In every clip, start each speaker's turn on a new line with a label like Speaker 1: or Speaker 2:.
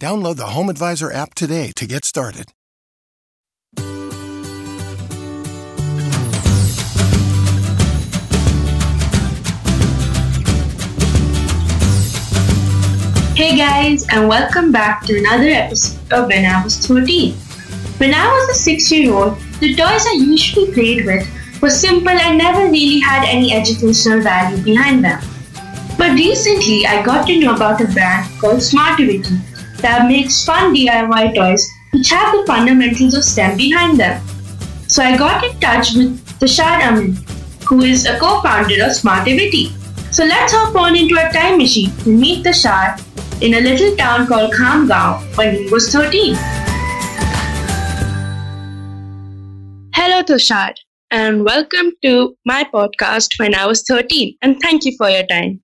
Speaker 1: Download the Home Advisor app today to get started.
Speaker 2: Hey guys, and welcome back to another episode of When I Was 13. When I was a 6 year old, the toys I usually played with were simple and never really had any educational value behind them. But recently, I got to know about a brand called Smartivity that makes fun DIY toys which have the fundamentals of STEM behind them. So I got in touch with Tushar Amin, who is a co-founder of Smartivity. So let's hop on into a time machine to meet Tushar in a little town called Khamgaon when he was 13. Hello, Tushar, and welcome to my podcast when I was 13, and thank you for your time.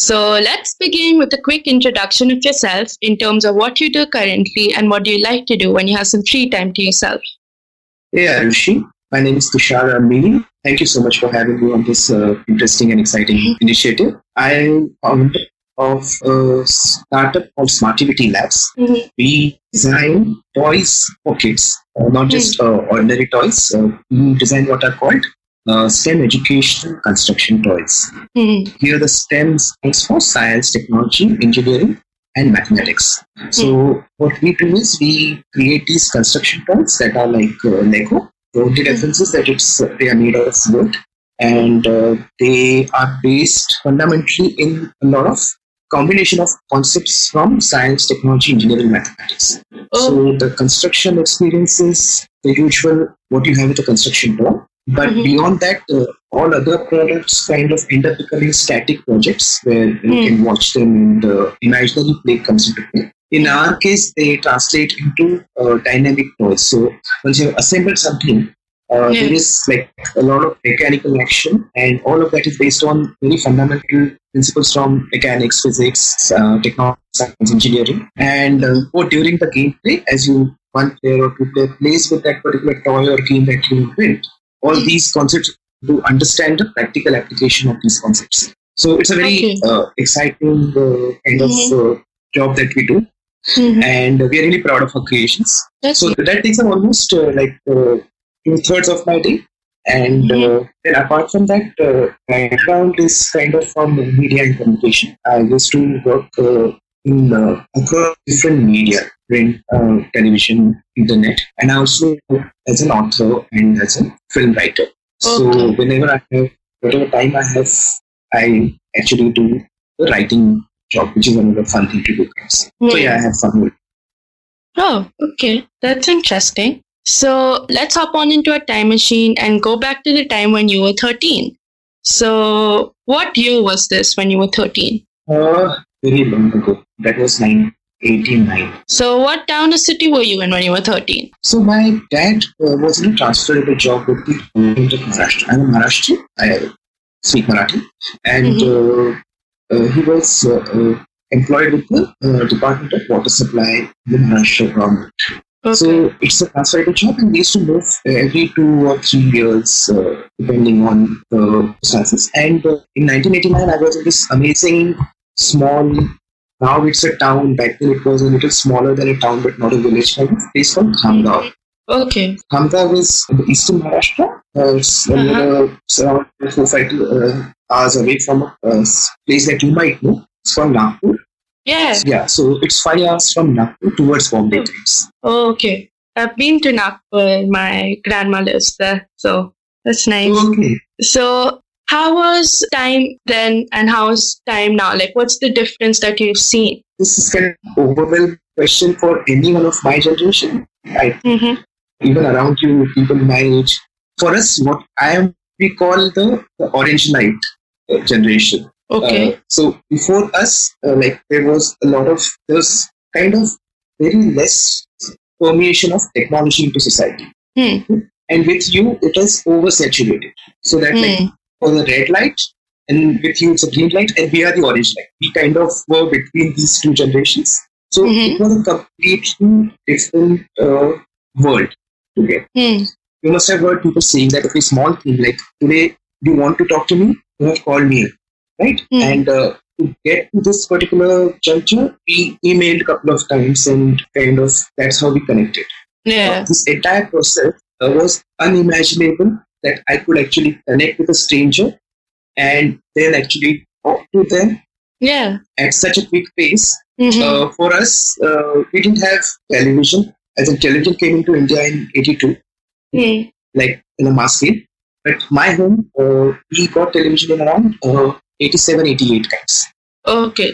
Speaker 2: So, let's begin with a quick introduction of yourself in terms of what you do currently and what do you like to do when you have some free time to yourself.
Speaker 3: Hey, Arushi. My name is Tushar Amini. Thank you so much for having me on this uh, interesting and exciting initiative. I am founder of a startup called Smartivity Labs.
Speaker 2: Mm-hmm.
Speaker 3: We design toys for kids, uh, not just uh, ordinary toys. Uh, we design what are called uh, STEM education construction toys.
Speaker 2: Mm-hmm.
Speaker 3: Here, the STEM stands for science, technology, engineering, and mathematics. So, what we do is we create these construction toys that are like uh, Lego. The only difference is that it's they are made out of wood and uh, they are based fundamentally in a lot of combination of concepts from science, technology, engineering, mathematics. So the construction experience is the usual what you have with a construction toy. But
Speaker 2: Mhm.
Speaker 3: beyond that, uh, all other products kind of end up becoming static projects where you
Speaker 2: Mm.
Speaker 3: can watch them and the imaginary play comes into play. In our case, they translate into uh, dynamic toys. So once you have assembled something, uh,
Speaker 2: Yeah.
Speaker 3: there is like a lot of mechanical action, and all of that is based on very fundamental principles from mechanics, physics, uh, technology, science, engineering. And uh, or during the gameplay, as you one player or two player plays with that particular toy or game that you built, all these concepts to understand the practical application of these concepts. So it's a very
Speaker 2: Okay.
Speaker 3: uh, exciting uh, kind of uh, job that we do,
Speaker 2: Mhm.
Speaker 3: and we are really proud of our creations. So that takes up almost uh, like uh, two thirds of my day. And uh, then apart from that, uh, my background is kind of from media and communication. I used to work uh, in uh, across different media, print, uh, television, internet, and I also as an author and as a film writer. So whenever I have whatever time I have, I actually do the writing job, which is another fun thing to do. So yeah, I have fun with.
Speaker 2: Oh, okay. That's interesting. So let's hop on into a time machine and go back to the time when you were 13. So, what year was this when you were 13?
Speaker 3: Uh, very long ago. That was 1989.
Speaker 2: So, what town or city were you in when you were 13?
Speaker 3: So my dad uh, was in a transferable job with the government of Maharashtra. I'm a Maharashtrian. I speak Marathi, and uh, uh, he was uh, uh, employed with the uh, Department of Water Supply, in the Maharashtra government.
Speaker 2: Okay.
Speaker 3: So it's a transferable job, and we used to move every two or three years, uh, depending on the circumstances. And uh, in 1989, I was in this amazing small. Now it's a town. Back then, it was a little smaller than a town, but not a village kind place called Khamgaon.
Speaker 2: okay.
Speaker 3: Khamgaon is in the eastern Maharashtra. Uh, it's, uh,
Speaker 2: Uh-huh.
Speaker 3: around four five uh, hours away from a uh, place that you might know. It's called Nagpur.
Speaker 2: Yeah.
Speaker 3: Yeah, so it's five hours from Nagpur towards Bombay times.
Speaker 2: Oh, okay. I've been to Nagpur. My grandma lives there. So, that's nice.
Speaker 3: Okay.
Speaker 2: So, how was time then and how is time now? Like, what's the difference that you've seen?
Speaker 3: This is kind of overwhelming question for anyone of my generation. I
Speaker 2: Mm-hmm.
Speaker 3: even around you, people my age. For us, what I am we call the, the orange light uh, generation.
Speaker 2: Okay.
Speaker 3: Uh, so before us, uh, like there was a lot of there was kind of very less permeation of technology into society.
Speaker 2: Hmm.
Speaker 3: And with you, it is oversaturated. So that like For the red light, and with you it's a green light, and we are the orange light. We kind of were between these two generations. So
Speaker 2: Mhm.
Speaker 3: it was a completely different uh, world today.
Speaker 2: Hmm.
Speaker 3: You must have heard people saying that okay, small thing like today you want to talk to me, you have called me, right?
Speaker 2: Hmm.
Speaker 3: And uh, to get to this particular juncture, we emailed a couple of times, and kind of that's how we connected.
Speaker 2: Yeah.
Speaker 3: This entire process uh, was unimaginable that I could actually connect with a stranger and then actually talk to them
Speaker 2: Yeah.
Speaker 3: at such a quick pace.
Speaker 2: Mhm.
Speaker 3: Uh, for us, uh, we didn't have television. As in, television came into India in 82,
Speaker 2: Hmm.
Speaker 3: like in a mass scale. But my home, uh, we got television in around uh, 87, 88 kinds.
Speaker 2: Okay.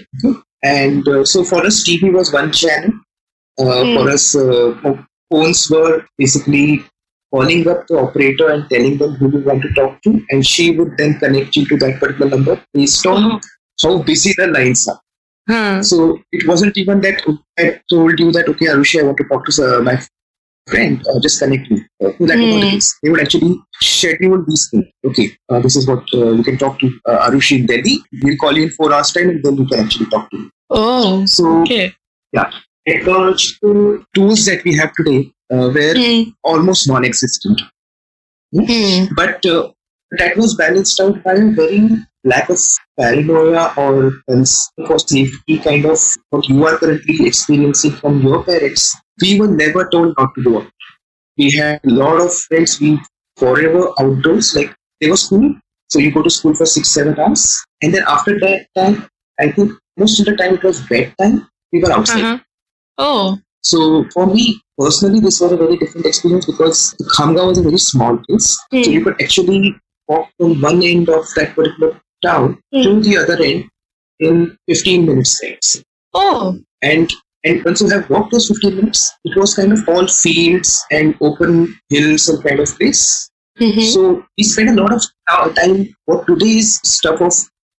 Speaker 3: And uh, so for us, TV was one channel. Uh,
Speaker 2: Hmm.
Speaker 3: For us, uh, phones were basically calling up the operator and telling them who you want to talk to, and she would then connect you to that particular number based on
Speaker 2: Oh.
Speaker 3: how busy the lines are.
Speaker 2: Huh.
Speaker 3: So it wasn't even that I told you that okay, Arushi, I want to talk to uh, my friend. Uh, just connect me. Uh, that
Speaker 2: Hmm.
Speaker 3: They would actually schedule these things. Okay, uh, this is what uh, you can talk to uh, Arushi in Delhi. We'll call you in four hours time, and then you can actually talk to me.
Speaker 2: Oh.
Speaker 3: So
Speaker 2: Okay.
Speaker 3: Technological tools that we have today uh, were
Speaker 2: Hmm.
Speaker 3: almost non-existent.
Speaker 2: Hmm.
Speaker 3: But uh, that was balanced out by a very lack of paranoia or for safety kind of what you are currently experiencing from your parents. We were never told not to do it. We had a lot of friends, we forever outdoors, like they were school. So you go to school for six, seven hours. And then after that time, I think most of the time it was bedtime, we were outside.
Speaker 2: Uh-huh. Oh.
Speaker 3: So for me personally, this was a very different experience because Khamgaon was a very small place. So
Speaker 2: Hmm.
Speaker 3: you could actually walk from one end of that particular town to
Speaker 2: Hmm.
Speaker 3: the other end in 15 minutes. Right?
Speaker 2: Oh.
Speaker 3: And and once you have walked those 15 minutes, it was kind of all fields and open hills and kind of place.
Speaker 2: Mhm.
Speaker 3: So we spent a lot of uh, time. What today's stuff of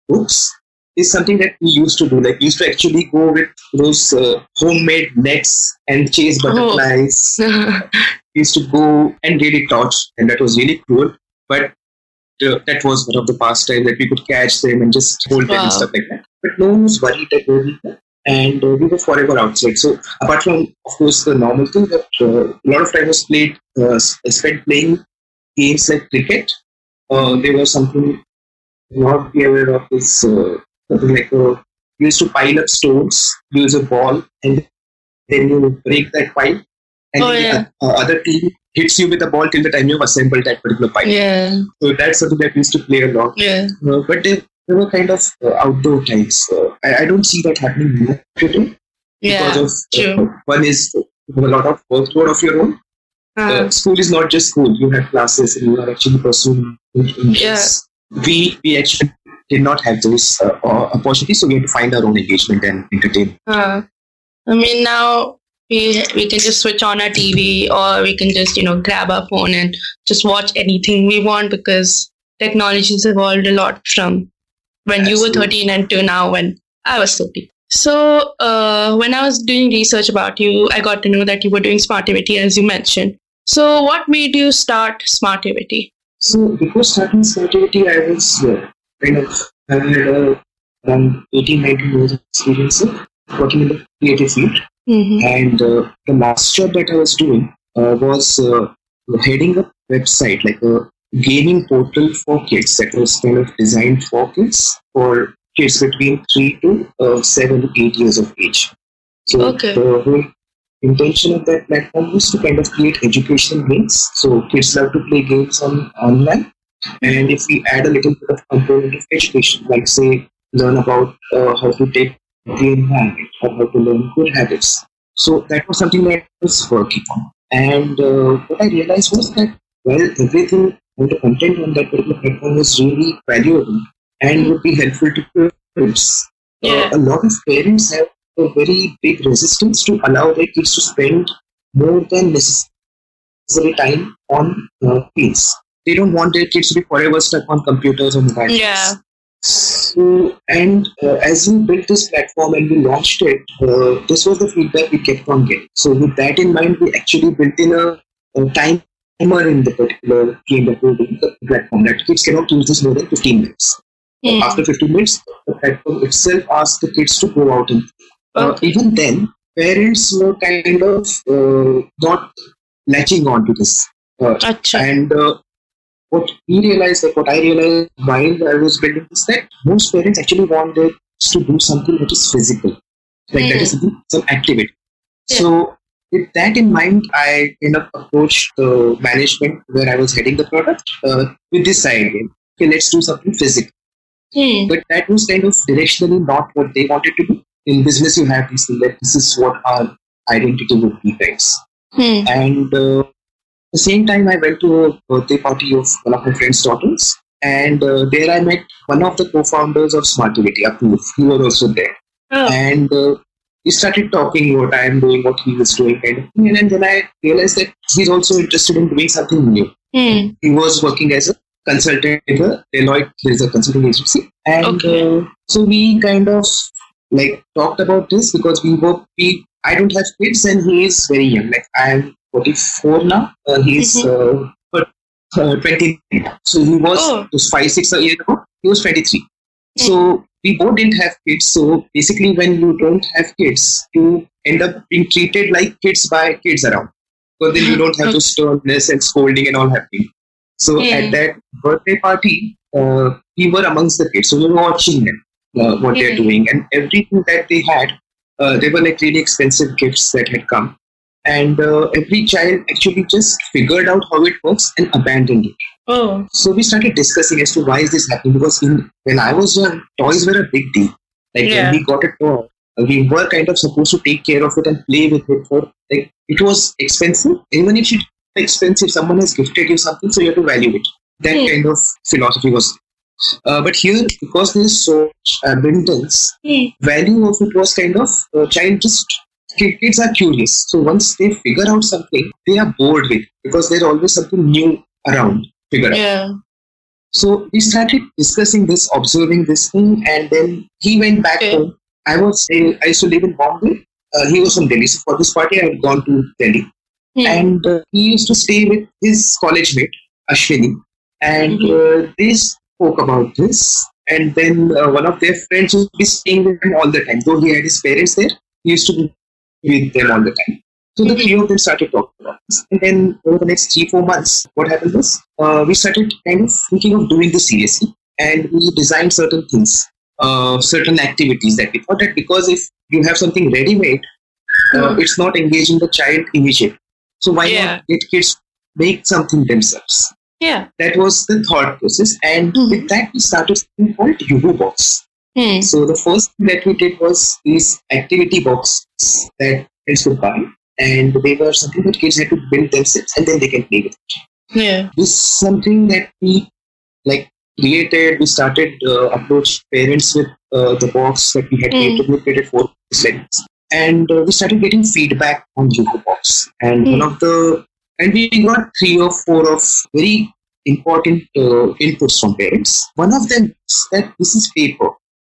Speaker 3: books is something that we used to do. Like we used to actually go with those uh, homemade nets and chase
Speaker 2: Oh.
Speaker 3: butterflies. We used to go and really torch, and that was really cool. But uh, that was one of the pastime that we could catch them and just hold them and stuff like that. But no one was worried that were and uh, we were forever outside. So apart from, of course, the normal thing that uh, a lot of time was played, uh, spent playing games like cricket. Uh, there was something not be aware of is uh, like uh, you used to pile up stones, use a ball, and then you break that pile, and
Speaker 2: Oh,
Speaker 3: the
Speaker 2: yeah.
Speaker 3: uh, other team hits you with a ball till the time you've assembled that particular pile.
Speaker 2: Yeah.
Speaker 3: So that's something that we used to play a lot.
Speaker 2: Yeah.
Speaker 3: Uh, but they, they were kind of uh, outdoor times. Uh, I, I don't see that happening more today
Speaker 2: Yeah.
Speaker 3: because of uh,
Speaker 2: true.
Speaker 3: one is uh, you have a lot of workload of your own. Uh,
Speaker 2: Uh,
Speaker 3: school is not just school. You have classes and you are actually pursuing interests. We we actually did not have those uh, uh, opportunities, so we had to find our own engagement and entertainment.
Speaker 2: uh, I mean, now we we can just switch on our TV or we can just you know grab our phone and just watch anything we want because technology has evolved a lot from when you were 13 and to now when I was 30. So uh, when I was doing research about you, I got to know that you were doing Smartivity as you mentioned. So what made you start Smartivity?
Speaker 3: So before starting Smartivity, I was uh, kind of around 18, 19 years of experience working in the creative field.
Speaker 2: Mm-hmm.
Speaker 3: And uh, the last job that I was doing uh, was uh, heading a website, like a gaming portal for kids that was kind of designed for kids, for kids between 3 to uh, 7 to 8 years of age. So
Speaker 2: Okay.
Speaker 3: the whole intention of that platform was to kind of create education games. So kids love to play games on online. And if we add a little bit of component of education, like say learn about uh, how to take the environment or how to learn good habits. So that was something that I was working on. And uh, what I realized was that, well, everything and the content on that particular platform was really valuable and would be helpful to kids.
Speaker 2: Yeah.
Speaker 3: Uh, a lot of parents have a very big resistance to allow their kids to spend more than necessary time on uh, screens. They don't want their kids to be forever stuck on computers or mobile.
Speaker 2: Yeah.
Speaker 3: So, and uh, as we built this platform and we launched it, uh, this was the feedback we kept on getting. So, with that in mind, we actually built in a, a timer in the particular game that we're doing, the platform that kids cannot use this more than 15 minutes.
Speaker 2: Hmm.
Speaker 3: After 15 minutes, the platform itself asks the kids to go out and uh,
Speaker 2: Okay.
Speaker 3: even then, parents were kind of uh, not latching on to this. Uh, and uh, what we realized, like what I realized while I was building this, that most parents actually want their kids to do something which is physical, like that is something, some activity.
Speaker 2: Yeah.
Speaker 3: So, with that in mind, I kind of approached the management where I was heading the product uh, with this idea. Okay, let's do something physical.
Speaker 2: Hmm.
Speaker 3: But that was kind of directionally not what they wanted to do. In business, you have these things that this is what our identity would be, guys.
Speaker 2: Hmm.
Speaker 3: And uh, the same time, I went to a birthday party of one of my friend's daughters, and uh, there I met one of the co-founders of Smartivity, Apoorv. He was also there,
Speaker 2: Oh.
Speaker 3: and uh, we started talking what I am doing, what he was doing, kind of thing. And then I realized that he's also interested in doing something new.
Speaker 2: Hmm.
Speaker 3: He was working as a consultant with the Deloitte. There is a consulting agency, and
Speaker 2: Okay.
Speaker 3: uh, so we kind of like talked about this because we were we. I don't have kids, and he is very young. Like I am 44 now. Uh, he's uh, but, uh, 20. So he was
Speaker 2: Oh.
Speaker 3: was five six years ago. He was 23. So we both didn't have kids. So basically, when you don't have kids, you end up being treated like kids by kids around. Because then you don't have to sternness and scolding and all happening. So
Speaker 2: Yeah.
Speaker 3: at that birthday party, uh, we were amongst the kids. So we were watching them, uh, what they're doing, and everything that they had, uh, they were like really expensive gifts that had come. And uh, every child actually just figured out how it works and abandoned it.
Speaker 2: Oh.
Speaker 3: So we started discussing as to why is this happening because in, when I was young, toys were a big deal. Like
Speaker 2: Yeah.
Speaker 3: when we got a toy, we were kind of supposed to take care of it and play with it for like it was expensive. Even if it's expensive, someone has gifted you something, so you have to value it. That
Speaker 2: Hmm.
Speaker 3: kind of philosophy was. Uh, but here, because there is so much abundance,
Speaker 2: Hmm.
Speaker 3: value of it was kind of uh, child just kids are curious. So once they figure out something, they are bored with it because there's always something new around. Figure out.
Speaker 2: Yeah.
Speaker 3: So we started discussing this, observing this thing, and then he went back
Speaker 2: Okay.
Speaker 3: home. I was I used to live in Bombay. Uh, he was from Delhi. So for this party, I had gone to Delhi,
Speaker 2: Hmm.
Speaker 3: and uh, he used to stay with his college mate Ashwini, and
Speaker 2: Mm-hmm.
Speaker 3: uh, they spoke about this. And then uh, one of their friends would be staying with him all the time. Though he had his parents there, he used to be with them all the time. So the three of them started talking about this. And then over the next three, four months, what happened was uh, we started kind of thinking of doing this seriously. And we designed certain things, uh, certain activities that we thought that because if you have something ready made, uh,
Speaker 2: Hmm.
Speaker 3: it's not engaging the child immediately. So why
Speaker 2: Yeah.
Speaker 3: not get kids make something themselves?
Speaker 2: Yeah.
Speaker 3: That was the thought process. And
Speaker 2: Mhm.
Speaker 3: with that, we started something called Yuhu Box.
Speaker 2: Hmm.
Speaker 3: So the first thing that we did was these activity boxes that kids could buy, and they were something that kids had to build themselves, and then they can play with it.
Speaker 2: Yeah.
Speaker 3: This is something that we like created. We started uh, approach parents with uh, the box that we had
Speaker 2: Mm.
Speaker 3: created. We created four segments, and uh, we started getting feedback on Yuhu Box. And
Speaker 2: Mm.
Speaker 3: one of the and we got three or four of very important uh, inputs from parents. One of them is that this is paper.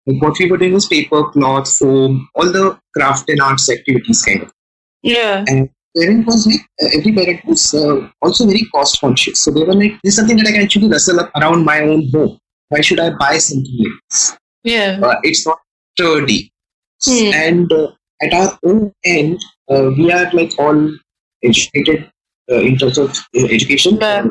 Speaker 3: Like what we were doing was paper, cloth, foam, all the craft and arts activities kind of.
Speaker 2: Yeah.
Speaker 3: And parent was like, uh, every parent was uh, also very cost conscious. So they were like, this is something that I can actually rustle up around my own home. Why should I buy something like this?
Speaker 2: Yeah.
Speaker 3: Uh, it's not sturdy.
Speaker 2: Hmm.
Speaker 3: And uh, at our own end, uh, we are like all educated uh, in terms of education.
Speaker 2: Yeah.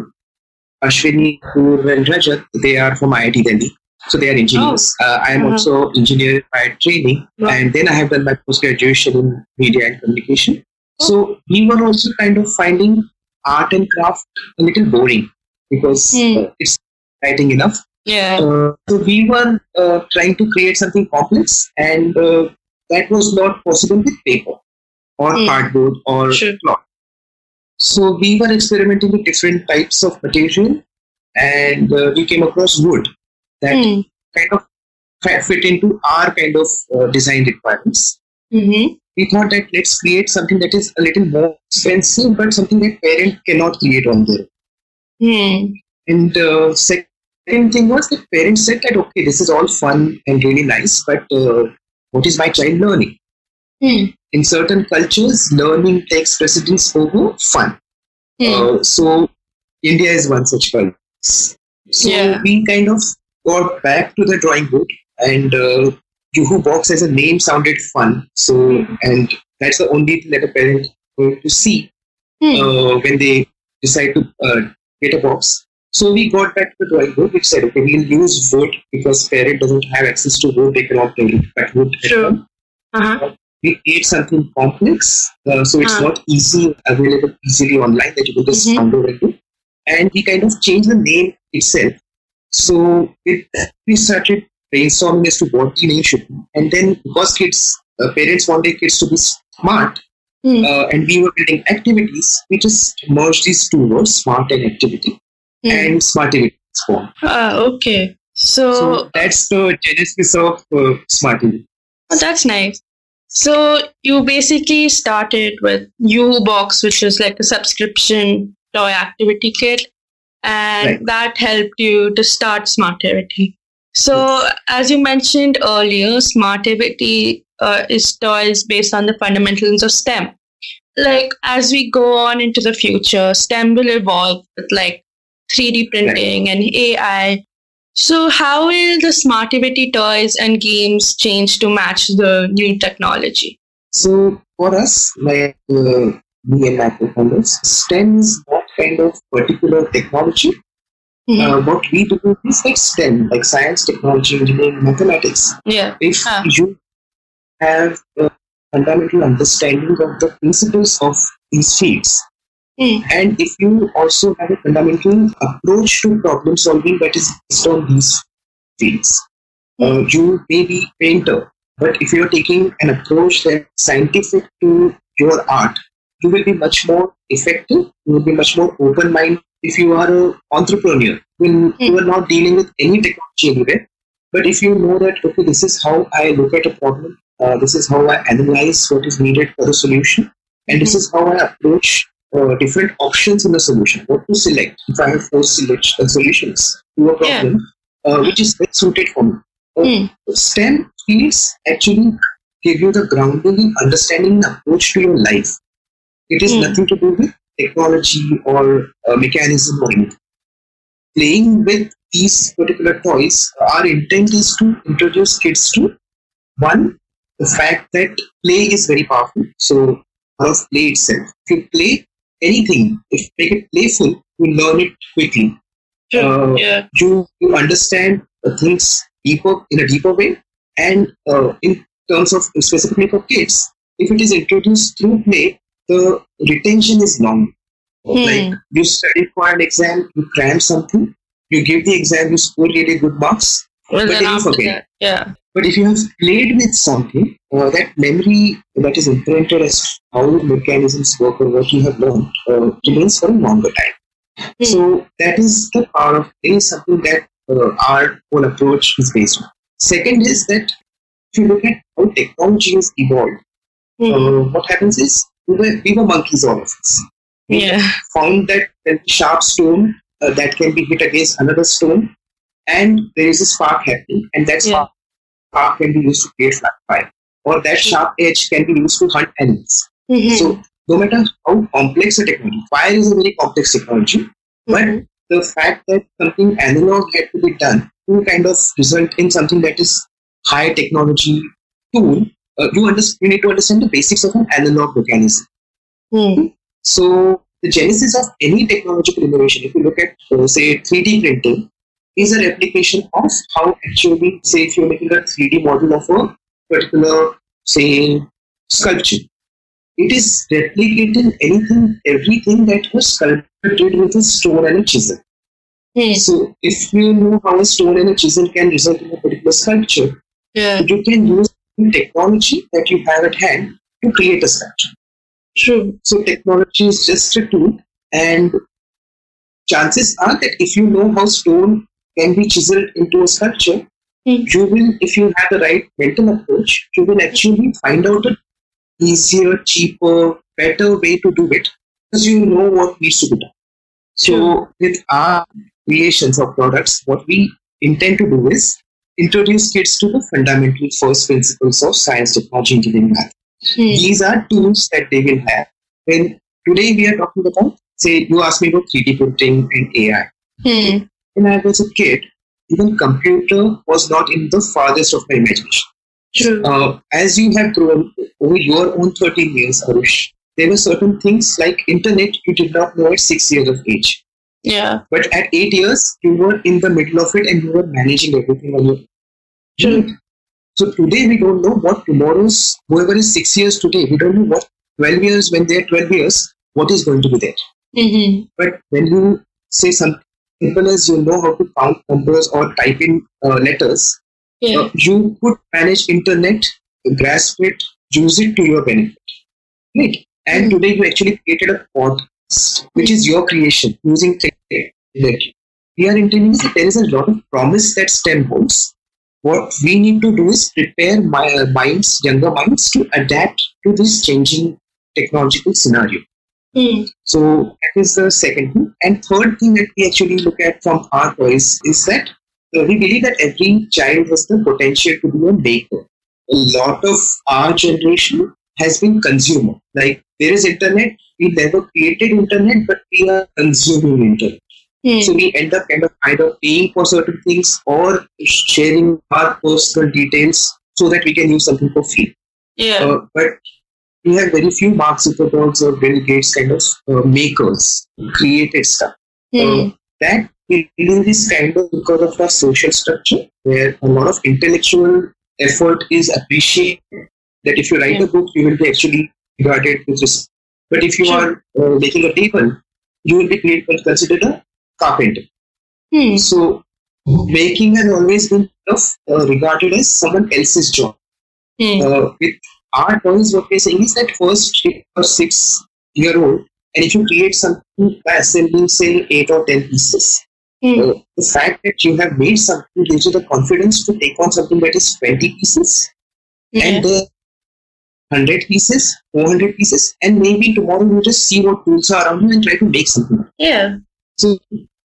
Speaker 3: Ashwini, Pur, and Rajat, they are from IIT Delhi. So they are engineers. Uh, I am
Speaker 2: Uh-huh.
Speaker 3: also engineer by training, and then I have done my post graduation in media and communication. So we were also kind of finding art and craft a little boring because uh, it's writing enough.
Speaker 2: Yeah.
Speaker 3: Uh, so we were uh, trying to create something complex, and uh, that was not possible with paper or
Speaker 2: Hmm.
Speaker 3: cardboard or
Speaker 2: Sure.
Speaker 3: cloth. So we were experimenting with different types of material, and uh, we came across wood that
Speaker 2: Hmm.
Speaker 3: kind of fit into our kind of uh, design requirements.
Speaker 2: Mm-hmm.
Speaker 3: We thought that let's create something that is a little more expensive, but something that parent cannot create on their own.
Speaker 2: Hmm.
Speaker 3: And uh, second thing was that parents said that okay, this is all fun and really nice, but uh, what is my child learning?
Speaker 2: Hmm.
Speaker 3: In certain cultures, learning takes precedence over fun.
Speaker 2: Hmm.
Speaker 3: Uh, so India is one such culture. So
Speaker 2: Yeah.
Speaker 3: we kind of got back to the drawing board, and uh, Juhu Box as a name sounded fun. So and that's the only thing that a parent going to see
Speaker 2: Hmm.
Speaker 3: uh, when they decide to uh, get a box. So we got back to the drawing board, which said, okay, we'll use vote because parent doesn't have access to vote, they cannot really cut
Speaker 2: True.
Speaker 3: home.
Speaker 2: Uh-huh.
Speaker 3: We create something complex, uh, so it's
Speaker 2: Ah.
Speaker 3: not easy, available easily online that you can just
Speaker 2: Mhm.
Speaker 3: download and do. And we kind of changed the name itself. So it, we started brainstorming as to what the name should be. And then because kids, uh, parents wanted kids to be smart,
Speaker 2: Hmm.
Speaker 3: uh, and we were building activities, we just merged these two words, smart and activity,
Speaker 2: Hmm.
Speaker 3: and smartivity is.
Speaker 2: Ah, okay. So,
Speaker 3: So that's the genesis of uh, smartivity.
Speaker 2: oh, that's nice. So you basically started with U Box, which is like a subscription toy activity kit, and
Speaker 3: Right.
Speaker 2: that helped you to start Smartivity. So, as you mentioned earlier, Smartivity uh, is toys based on the fundamentals of STEM. Like as we go on into the future, STEM will evolve with like 3D printing and AI. So, how will the Smartivity toys and games change to match the new technology?
Speaker 3: So for us, like uh, me and my co-founders, STEM is kind of particular technology.
Speaker 2: Mhm.
Speaker 3: Uh, what we do is like STEM, like science, technology, engineering, mathematics.
Speaker 2: yeah.
Speaker 3: If
Speaker 2: Ah.
Speaker 3: you have a fundamental understanding of the principles of these fields,
Speaker 2: Mm.
Speaker 3: and if you also have a fundamental approach to problem solving that is based on these fields, uh, you may be painter, but if you're taking an approach that's scientific to your art, you will be much more effective. You will be much more open-minded. If you are an entrepreneur, when you are not dealing with any technology anywhere, but if you know that okay, this is how I look at a problem, uh, this is how I analyze what is needed for the solution, and this is how I approach uh, different options in the solution. What to select? If I have four select uh, solutions to a
Speaker 2: Yeah.
Speaker 3: problem, uh, which is best suited for me.
Speaker 2: Mm.
Speaker 3: STEM fields actually give you the grounding in understanding and approach to your life. It is
Speaker 2: Mm.
Speaker 3: nothing to do with technology or uh, mechanism or anything. Playing with these particular toys, our intent is to introduce kids to one, the fact that play is very powerful. So, out of play itself, if you play anything, if you make it playful, you learn it quickly. Uh,
Speaker 2: yeah.
Speaker 3: you, you understand things deeper in a deeper way and uh, in terms of specifically for kids if it is introduced through play the retention is long
Speaker 2: Hmm.
Speaker 3: like you study for an exam you cram something you give the exam you score really good marks
Speaker 2: Well,
Speaker 3: but
Speaker 2: then
Speaker 3: then you forget.
Speaker 2: that, yeah.
Speaker 3: but if you have played with something uh, that memory that is imprinted as how mechanisms work or what you have learned uh, remains for a longer time
Speaker 2: Hmm.
Speaker 3: so that is the power of play, something that uh, our whole approach is based on. Second is that if you look at how technology has evolved,
Speaker 2: Hmm.
Speaker 3: uh, what happens is we were, we were monkeys, all of us. We
Speaker 2: yeah.
Speaker 3: found that there's a sharp stone uh, that can be hit against another stone, and there is a spark happening, and that
Speaker 2: Yeah.
Speaker 3: spark, spark can be used to create fire, or that sharp edge can be used to hunt animals.
Speaker 2: Mhm.
Speaker 3: So, no matter how complex a technology, fire is a very complex technology, but
Speaker 2: Mhm.
Speaker 3: the fact that something analog had to be done to kind of result in something that is high technology tool, uh, you, understand, you need to understand the basics of an analog mechanism.
Speaker 2: Hmm.
Speaker 3: So the genesis of any technological innovation, if you look at uh, say 3D printing, is a replication of how actually say if you're making a 3D model of a particular say sculpture. It is replicating anything, everything that was sculpted with a stone and a chisel.
Speaker 2: Hmm.
Speaker 3: So if you know how a stone and a chisel can result in a particular sculpture,
Speaker 2: Yeah.
Speaker 3: you can use technology that you have at hand to create a sculpture.
Speaker 2: True.
Speaker 3: So technology is just a tool, and chances are that if you know how stone can be chiseled into a sculpture,
Speaker 2: Hmm.
Speaker 3: you will, if you have the right mental approach, you will actually find out an easier, cheaper, better way to do it because you know what needs to be done. So with our creations of products, what we intend to do is introduce kids to the fundamental first principles of science, technology, engineering, math.
Speaker 2: Hmm.
Speaker 3: These are tools that they will have. When today we are talking about, say, you asked me about 3D printing and AI.
Speaker 2: Hmm.
Speaker 3: When I was a kid, even computer was not in the farthest of my imagination.
Speaker 2: True.
Speaker 3: Uh, as you have grown over your own 13 years, Arush, there were certain things like internet you did not know at six years of age.
Speaker 2: Yeah.
Speaker 3: But at eight years, you were in the middle of it and you were managing everything on your own.
Speaker 2: True.
Speaker 3: So today we don't know what tomorrow's, whoever is six years today, we don't know what 12 years, when they're 12 years, what is going to be there.
Speaker 2: Mm-hmm.
Speaker 3: But when you say something simple as you know how to count numbers or type in uh, letters,
Speaker 2: Yeah.
Speaker 3: uh, you could manage internet, grasp it, use it to your benefit. Right? And
Speaker 2: Mhm.
Speaker 3: today you actually created a podcast, which is your creation using technology. We are intending that there is a lot of promise that STEM holds. What we need to do is prepare my, uh, minds, younger minds, to adapt to this changing technological scenario.
Speaker 2: Hmm.
Speaker 3: So that is the second thing. And third thing that we actually look at from our toys is that uh, we believe that every child has the potential to be a maker. A lot of our generation has been consumer. Like there is internet, we never created internet, but we are consuming internet.
Speaker 2: Hmm.
Speaker 3: So we end up kind of either paying for certain things or sharing our personal details so that we can use something for free.
Speaker 2: Yeah.
Speaker 3: Uh, but we have very few Mark Zuckerbergs or Bill Gates kind of uh, makers created stuff.
Speaker 2: Hmm.
Speaker 3: That feeling is kind of because of our social structure, where a lot of intellectual effort is appreciated. That if you write
Speaker 2: Yeah.
Speaker 3: a book, you will be actually regarded with respect. But if you
Speaker 2: Sure.
Speaker 3: are uh, making a table, you will be considered a carpenter.
Speaker 2: Hmm.
Speaker 3: So making has always been of uh, regarded as someone else's job
Speaker 2: Hmm.
Speaker 3: uh, with our toys, what we're saying is that first or six year old, and if you create something by assembling, say, eight or ten pieces,
Speaker 2: Hmm.
Speaker 3: uh, the fact that you have made something gives you the confidence to take on something that is 20 pieces
Speaker 2: Yeah.
Speaker 3: and uh, 100 pieces, 400 pieces, and maybe tomorrow you just see what tools are around you and try to make something.
Speaker 2: Yeah.
Speaker 3: So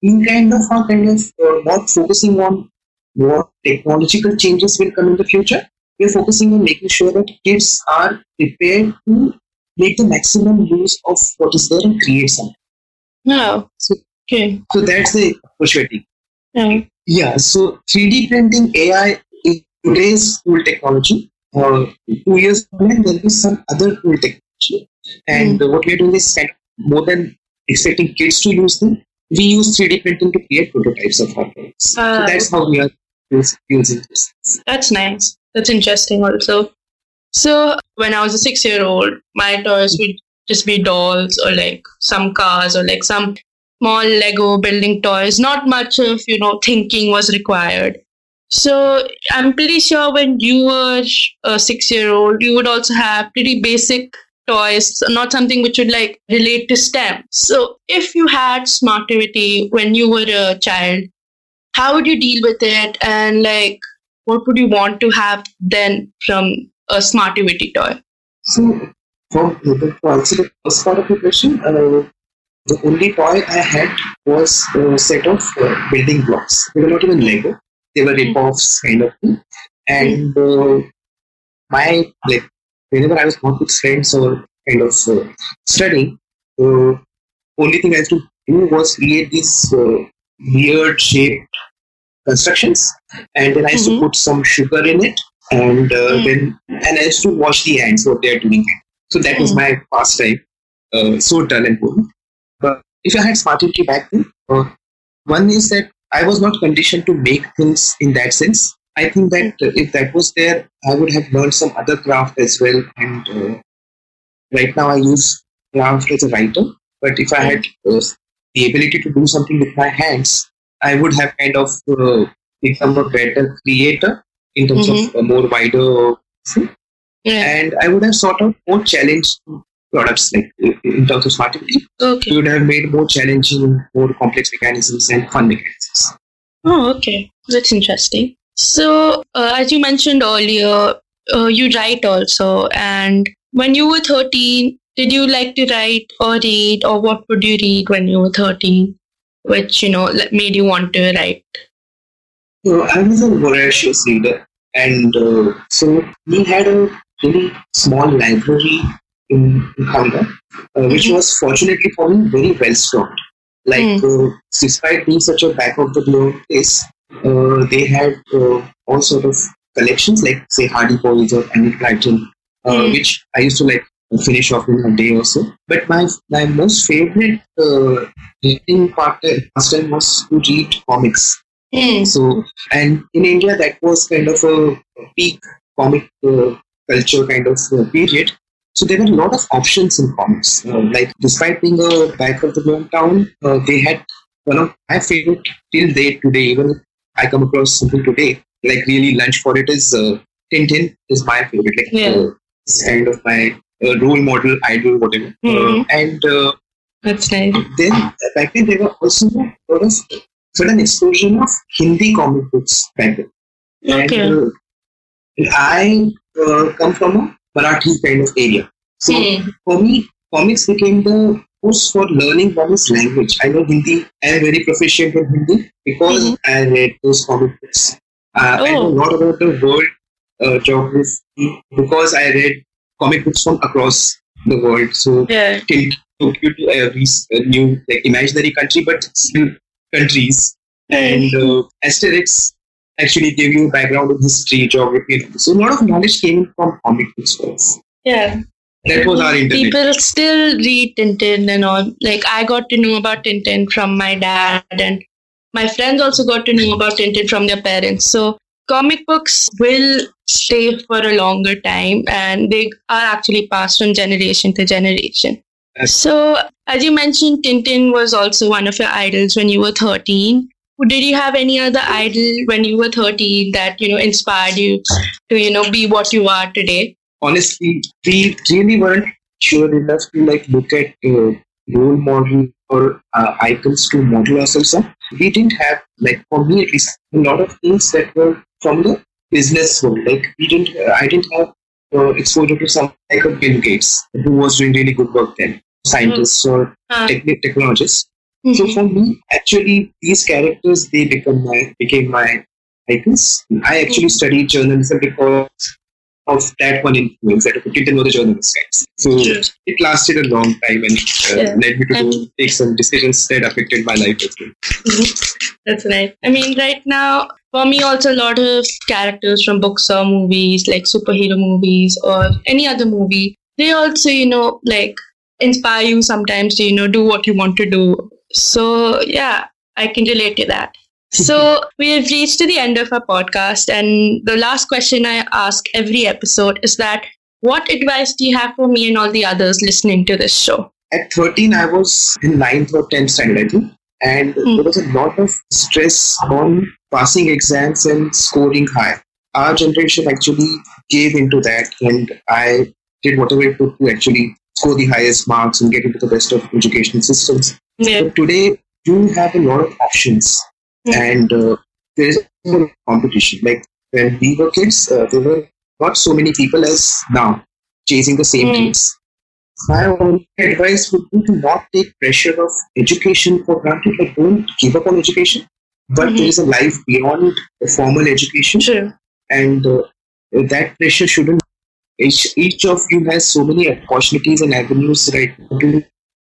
Speaker 3: we kind of are kind of uh, not focusing on what technological changes will come in the future. We're focusing on making sure that kids are prepared to make the maximum use of what is there and create something.
Speaker 2: No.
Speaker 3: So,
Speaker 2: Okay.
Speaker 3: so that's the opportunity.
Speaker 2: Yeah.
Speaker 3: Yeah, so 3D printing AI is today's cool technology. Uh, two years from now, there'll be some other cool technology. And uh, what we're doing is kind of more than expecting kids to use them, we use 3D printing to create prototypes of our products.
Speaker 2: Ah.
Speaker 3: so that's how we are using this.
Speaker 2: That's nice. That's interesting also. So when I was a six year old, my toys would just be dolls or like some cars or like some small Lego building toys. Not much of, you know, thinking was required. So I'm pretty sure when you were a six year old, you would also have pretty basic toys, not something which would like relate to STEM. So if you had smartivity when you were a child, how would you deal with it and like what would you want to have then from a smartivity toy
Speaker 3: So, for, to answer the first part of the question, uh, the only toy I had was a set of uh, building blocks. They were not even Lego; they were rip-offs kind of thing. And uh, my like whenever I was not with friends or kind of uh, studying, the only thing I used to do was create these uh, weird shaped constructions, and then I used
Speaker 2: Mhm.
Speaker 3: to put some sugar in it, and uh,
Speaker 2: Mm.
Speaker 3: then and I used to wash the ants what they're doing. So that was
Speaker 2: Mm.
Speaker 3: my pastime. Uh, so dull and boring. But if I had smartivity back then, uh, one is that I was not conditioned to make things in that sense. I think that uh, if that was there, I would have learned some other craft as well. And uh, right now, I use craft as a writer. But if I had uh, the ability to do something with my hands, I would have kind of uh, become a better creator in terms of a more wider. thing.
Speaker 2: yeah
Speaker 3: And I would have sought out more challenging products, like in terms of smartivity.
Speaker 2: okay
Speaker 3: We would have made more challenging, more complex mechanisms and fun mechanisms.
Speaker 2: oh okay that's interesting so uh, as you mentioned earlier uh, you write also and when you were 13 did you like to write or read or what would you read when you were 13 which you know made you want to write?
Speaker 3: So I was a voracious reader, and uh, so we had a really small library in, in uh, which
Speaker 2: Mhm.
Speaker 3: was fortunately for me very well stocked. Like, uh, despite being such a back of the globe place, uh, they had uh, all sort of collections, like say Hardy Boys or Blyton, uh,
Speaker 2: Mm.
Speaker 3: which I used to like finish off in a day or so. But my my most favorite uh, reading part pastime was to read comics.
Speaker 2: Hmm.
Speaker 3: So, and in India, that was kind of a peak comic uh, culture kind of uh, period. So there were a lot of options in comics. Uh, like, despite being a back of the globe town, uh, they had one of my favorite till date today. Even I come across something today, like really lunch for it is uh, Tintin is my favorite. Like,
Speaker 2: Yeah.
Speaker 3: uh, it's kind of my uh, role model, idol, whatever. Uh,
Speaker 2: Mhm.
Speaker 3: and uh,
Speaker 2: That's nice.
Speaker 3: then back then there were also a lot of sudden explosion of Hindi comic books back then.
Speaker 2: Okay.
Speaker 3: And uh, I uh, come from a Marathi kind of area. So
Speaker 2: Hmm.
Speaker 3: for me, comics became the course for learning one's language. I know Hindi. I am very proficient in Hindi because
Speaker 2: Mhm.
Speaker 3: I read those comic books. Uh, I know
Speaker 2: Oh.
Speaker 3: a lot about the world uh, geography because I read comic books from across the world. So
Speaker 2: Yeah.
Speaker 3: Tintin took you to every new like imaginary country, but still countries. And uh, Asterix actually gave you a background in history, geography. So a lot of knowledge came from comic books for us.
Speaker 2: Yeah.
Speaker 3: That was our internet.
Speaker 2: People still read Tintin and all. Like I got to know about Tintin from my dad, and my friends also got to know about Tintin from their parents. So comic books will stay for a longer time, and they are actually passed from generation to generation.
Speaker 3: Yes.
Speaker 2: So as you mentioned, Tintin was also one of your idols when you were thirteen. Did you have any other idol when you were 13 that, you know, inspired you to, you know, be what you are today?
Speaker 3: Honestly, we really weren't sure enough to like look at uh, role model or uh, icons to model ourselves on. We didn't have like for me at least a lot of things that were from the business world. Like we didn't, uh, I didn't have uh, exposure to some like a Bill Gates who was doing really good work then, scientists or
Speaker 2: Uh,
Speaker 3: techni- technologists. So
Speaker 2: mhm.
Speaker 3: for me, actually, these characters they become my became my icons. I actually studied journalism because of that one influence that I didn't know the journalist guys. So
Speaker 2: Sure.
Speaker 3: it lasted a long time and uh,
Speaker 2: Yeah.
Speaker 3: led me to do,
Speaker 2: And-
Speaker 3: take some decisions that affected my life as well.
Speaker 2: That's right. I mean, right now, for me, also a lot of characters from books or movies, like superhero movies or any other movie, they also, you know, like inspire you sometimes to, you know, do what you want to do. So, yeah, I can relate to that. So, we have reached to the end of our podcast, and the last question I ask every episode is that what advice do you have for me and all the others listening to this show?
Speaker 3: At 13, I was in 9th or 10th standard, I think. And
Speaker 2: Hmm.
Speaker 3: there was a lot of stress on passing exams and scoring high. Our generation actually gave into that, and I did whatever it took to actually score the highest marks and get into the best of educational systems.
Speaker 2: Yeah.
Speaker 3: But today, you have a lot of options,
Speaker 2: Hmm.
Speaker 3: and uh, there is a competition. Like when we were kids, uh, there were not so many people as now chasing the same
Speaker 2: Hmm.
Speaker 3: dreams. My only advice would be to not take pressure of education for granted. Like don't give up on education, but
Speaker 2: Mhm.
Speaker 3: there is a life beyond formal education,
Speaker 2: True.
Speaker 3: and uh, that pressure shouldn't. Each, each of you has so many opportunities and avenues right to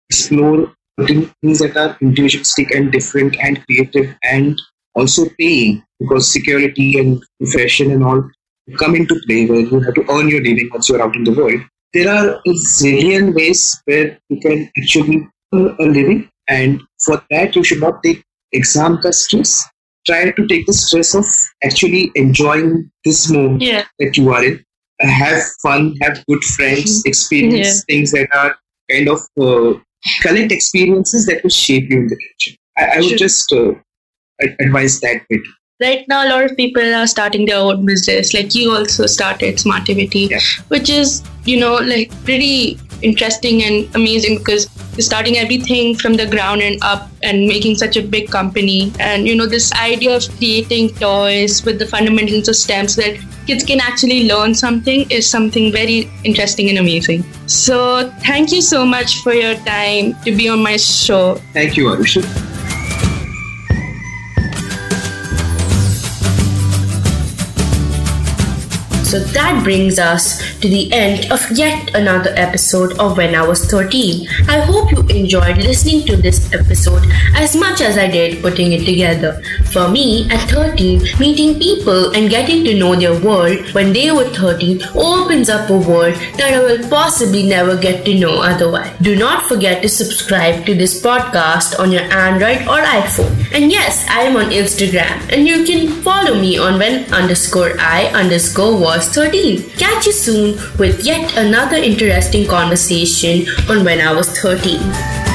Speaker 3: explore things that are individualistic and different and creative and also paying because security and profession and all come into play where you have to earn your living once you're out in the world. There are a zillion ways where you can actually earn a living, and for that, you should not take exam ka stress. Try to take the stress of actually enjoying this moment
Speaker 2: Yeah.
Speaker 3: that you are in. Have fun, have good friends, experience things that are kind of uh, collect experiences that will shape you in the future. I, I would just uh, advise that bit.
Speaker 2: Right now a lot of people are starting their own business. Like you also started smartivity
Speaker 3: Yeah.
Speaker 2: which is you know like pretty interesting and amazing because you're starting everything from the ground and up and making such a big company. And you know this idea of creating toys with the fundamentals of STEM so that kids can actually learn something is something very interesting and amazing. So thank you so much for your time to be on my show.
Speaker 3: Thank you, Arush.
Speaker 4: So that brings us to the end of yet another episode of When I Was 13. I hope you enjoyed listening to this episode as much as I did putting it together. For me, at 13, meeting people and getting to know their world when they were 13 opens up a world that I will possibly never get to know otherwise. Do not forget to subscribe to this podcast on your Android or iPhone. And yes, I am on Instagram and you can follow me on when underscore I underscore was 13. Catch you soon with yet another interesting conversation on when I was 13.